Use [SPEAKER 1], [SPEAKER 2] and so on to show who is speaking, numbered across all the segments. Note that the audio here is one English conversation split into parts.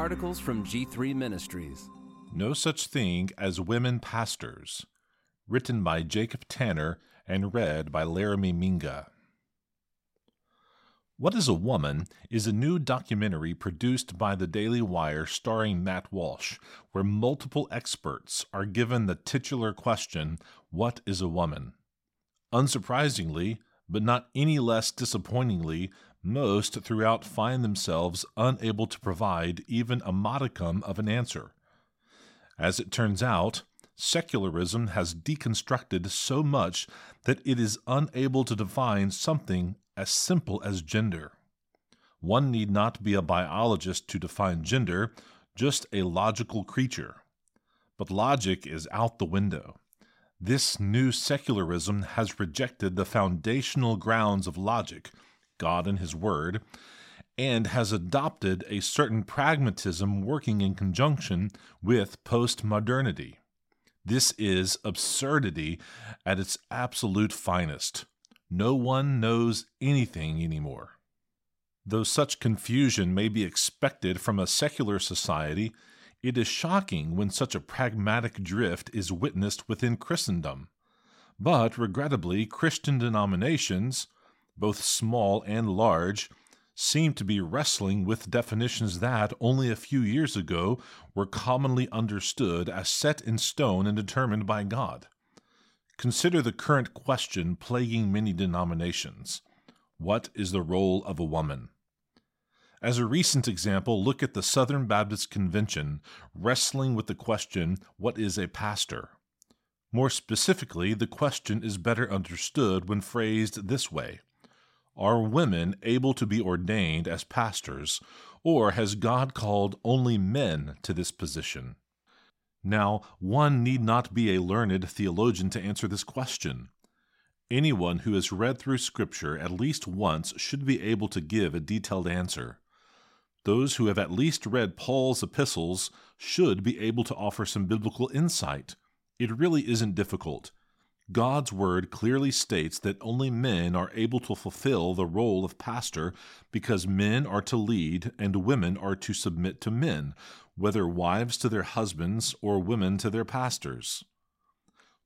[SPEAKER 1] articles from G3 Ministries.
[SPEAKER 2] No Such Thing as Women Pastors, written by Jacob Tanner and read by Laramie Minga. What is a Woman is a new documentary produced by the Daily Wire starring Matt Walsh, where multiple experts are given the titular question What is a woman? Unsurprisingly, but not any less disappointingly, most throughout find themselves unable to provide even a modicum of an answer. As it turns out, secularism has deconstructed so much that it is unable to define something as simple as gender. One need not be a biologist to define gender, just a logical creature. But logic is out the window. This new secularism has rejected the foundational grounds of logic, God and His Word, and has adopted a certain pragmatism working in conjunction with postmodernity. This is absurdity at its absolute finest. No one knows anything anymore. Though such confusion may be expected from a secular society, it is shocking when such a pragmatic drift is witnessed within Christendom. But regrettably, Christian denominations, both small and large, seem to be wrestling with definitions that, only a few years ago, were commonly understood as set in stone and determined by God. Consider the current question plaguing many denominations What is the role of a woman? As a recent example, look at the Southern Baptist Convention wrestling with the question, What is a pastor? More specifically, the question is better understood when phrased this way Are women able to be ordained as pastors, or has God called only men to this position? Now, one need not be a learned theologian to answer this question. Anyone who has read through Scripture at least once should be able to give a detailed answer. Those who have at least read Paul's epistles should be able to offer some biblical insight. It really isn't difficult. God's word clearly states that only men are able to fulfill the role of pastor because men are to lead and women are to submit to men, whether wives to their husbands or women to their pastors.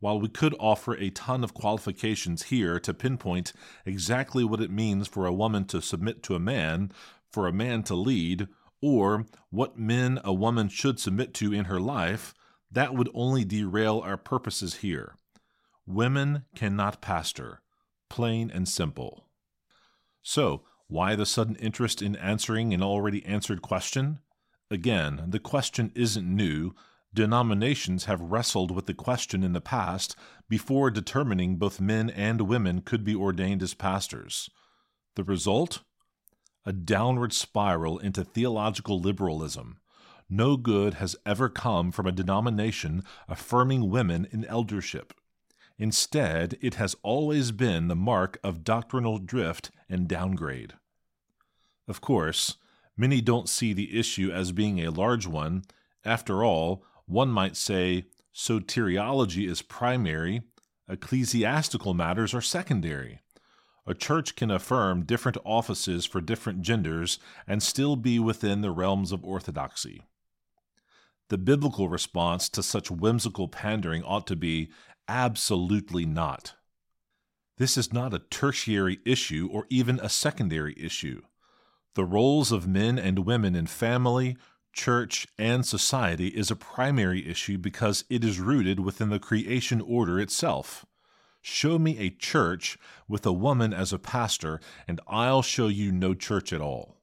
[SPEAKER 2] While we could offer a ton of qualifications here to pinpoint exactly what it means for a woman to submit to a man, for a man to lead, or what men a woman should submit to in her life, that would only derail our purposes here. Women cannot pastor, plain and simple. So, why the sudden interest in answering an already answered question? Again, the question isn't new. Denominations have wrestled with the question in the past before determining both men and women could be ordained as pastors. The result? a downward spiral into theological liberalism. No good has ever come from a denomination affirming women in eldership. Instead, it has always been the mark of doctrinal drift and downgrade. Of course, many don't see the issue as being a large one. After all, one might say soteriology is primary, ecclesiastical matters are secondary. A church can affirm different offices for different genders and still be within the realms of orthodoxy. The biblical response to such whimsical pandering ought to be absolutely not. This is not a tertiary issue or even a secondary issue. The roles of men and women in family, church, and society is a primary issue because it is rooted within the creation order itself. Show me a church with a woman as a pastor, and I'll show you no church at all.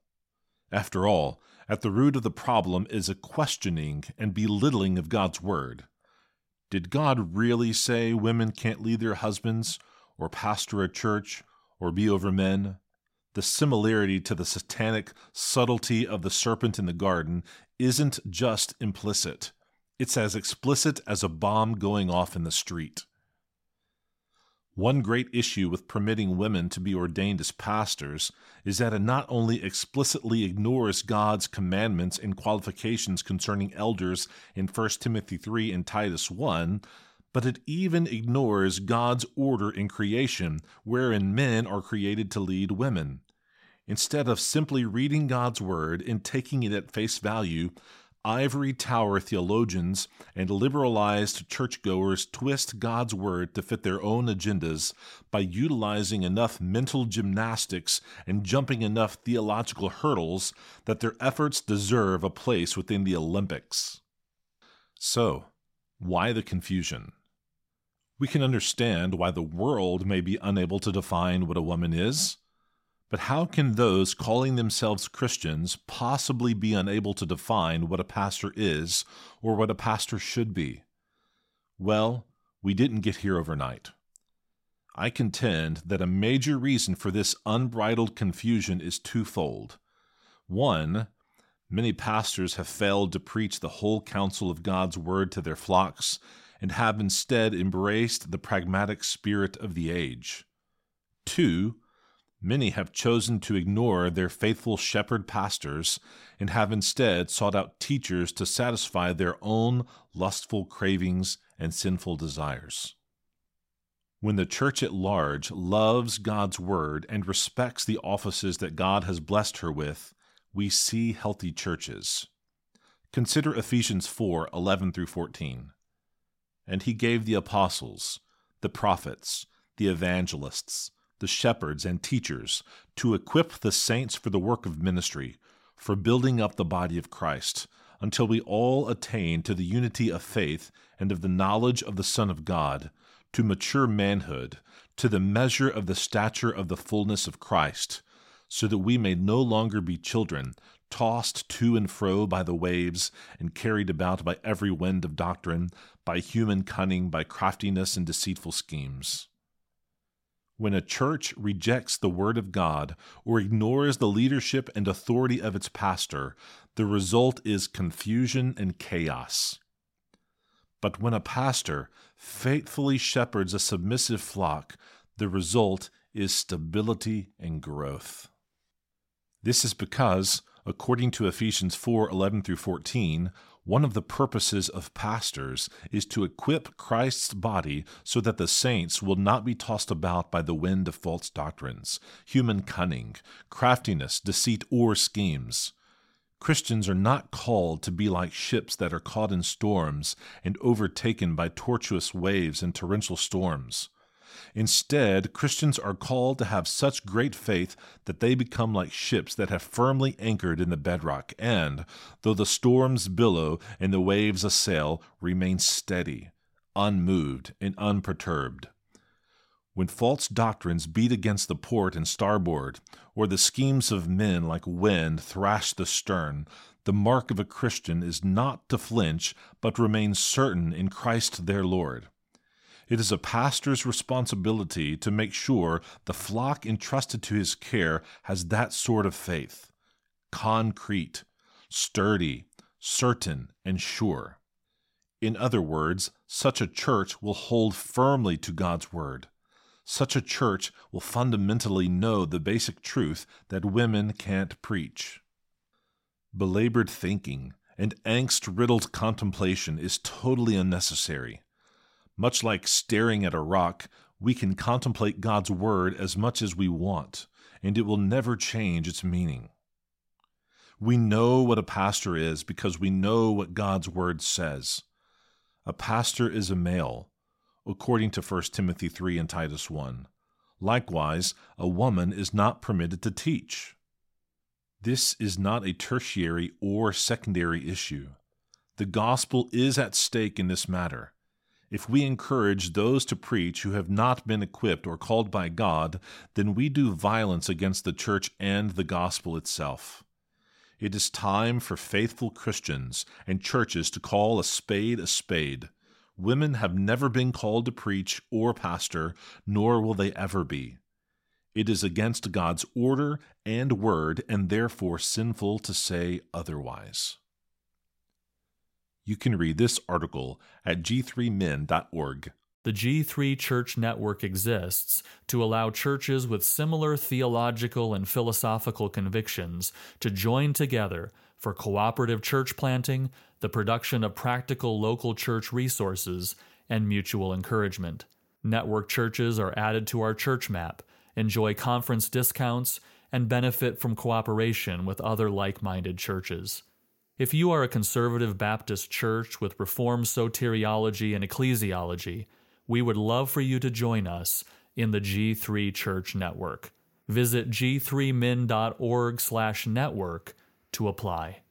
[SPEAKER 2] After all, at the root of the problem is a questioning and belittling of God's word. Did God really say women can't lead their husbands, or pastor a church, or be over men? The similarity to the satanic subtlety of the serpent in the garden isn't just implicit, it's as explicit as a bomb going off in the street. One great issue with permitting women to be ordained as pastors is that it not only explicitly ignores God's commandments and qualifications concerning elders in 1 Timothy 3 and Titus 1, but it even ignores God's order in creation, wherein men are created to lead women. Instead of simply reading God's Word and taking it at face value, ivory tower theologians and liberalized churchgoers twist God's Word to fit their own agendas by utilizing enough mental gymnastics and jumping enough theological hurdles that their efforts deserve a place within the Olympics. So, why the confusion? We can understand why the world may be unable to define what a woman is. But how can those calling themselves Christians possibly be unable to define what a pastor is or what a pastor should be? Well, we didn't get here overnight. I contend that a major reason for this unbridled confusion is twofold. One, many pastors have failed to preach the whole counsel of God's word to their flocks and have instead embraced the pragmatic spirit of the age. Two, many have chosen to ignore their faithful shepherd pastors and have instead sought out teachers to satisfy their own lustful cravings and sinful desires. When the church at large loves God's word and respects the offices that God has blessed her with, we see healthy churches. Consider Ephesians 4 11 through 14. And he gave the apostles, the prophets, the evangelists, the shepherds, and teachers to equip the saints for the work of ministry, for building up the body of Christ, until we all attain to the unity of faith and of the knowledge of the Son of God, to mature manhood, to the measure of the stature of the fullness of Christ, so that we may no longer be children, tossed to and fro by the waves, and carried about by every wind of doctrine, by human cunning, by craftiness and deceitful schemes. When a church rejects the Word of God or ignores the leadership and authority of its pastor, the result is confusion and chaos. But when a pastor faithfully shepherds a submissive flock, the result is stability and growth. This is because According to Ephesians 4 11 through 14, one of the purposes of pastors is to equip Christ's body so that the saints will not be tossed about by the wind of false doctrines, human cunning, craftiness, deceit, or schemes. Christians are not called to be like ships that are caught in storms and overtaken by tortuous waves and torrential storms. Instead, Christians are called to have such great faith that they become like ships that have firmly anchored in the bedrock, and, though the storms billow and the waves assail, remain steady, unmoved, and unperturbed. When false doctrines beat against the port and starboard, or the schemes of men like wind thrash the stern, the mark of a Christian is not to flinch, but remain certain in Christ their Lord. It is a pastor's responsibility to make sure the flock entrusted to his care has that sort of faith concrete, sturdy, certain, and sure. In other words, such a church will hold firmly to God's word. Such a church will fundamentally know the basic truth that women can't preach. Belabored thinking and angst riddled contemplation is totally unnecessary. Much like staring at a rock, we can contemplate God's Word as much as we want, and it will never change its meaning. We know what a pastor is because we know what God's Word says. A pastor is a male, according to 1 Timothy 3 and Titus 1. Likewise, a woman is not permitted to teach. This is not a tertiary or secondary issue. The gospel is at stake in this matter. If we encourage those to preach who have not been equipped or called by God, then we do violence against the church and the gospel itself. It is time for faithful Christians and churches to call a spade a spade. Women have never been called to preach or pastor, nor will they ever be. It is against God's order and word, and therefore sinful to say otherwise. You can read this article at g3min.org.
[SPEAKER 3] The G3 Church Network exists to allow churches with similar theological and philosophical convictions to join together for cooperative church planting, the production of practical local church resources, and mutual encouragement. Network churches are added to our church map, enjoy conference discounts, and benefit from cooperation with other like minded churches. If you are a conservative Baptist church with Reformed soteriology and ecclesiology, we would love for you to join us in the G3 Church Network. Visit g3min.org/network to apply.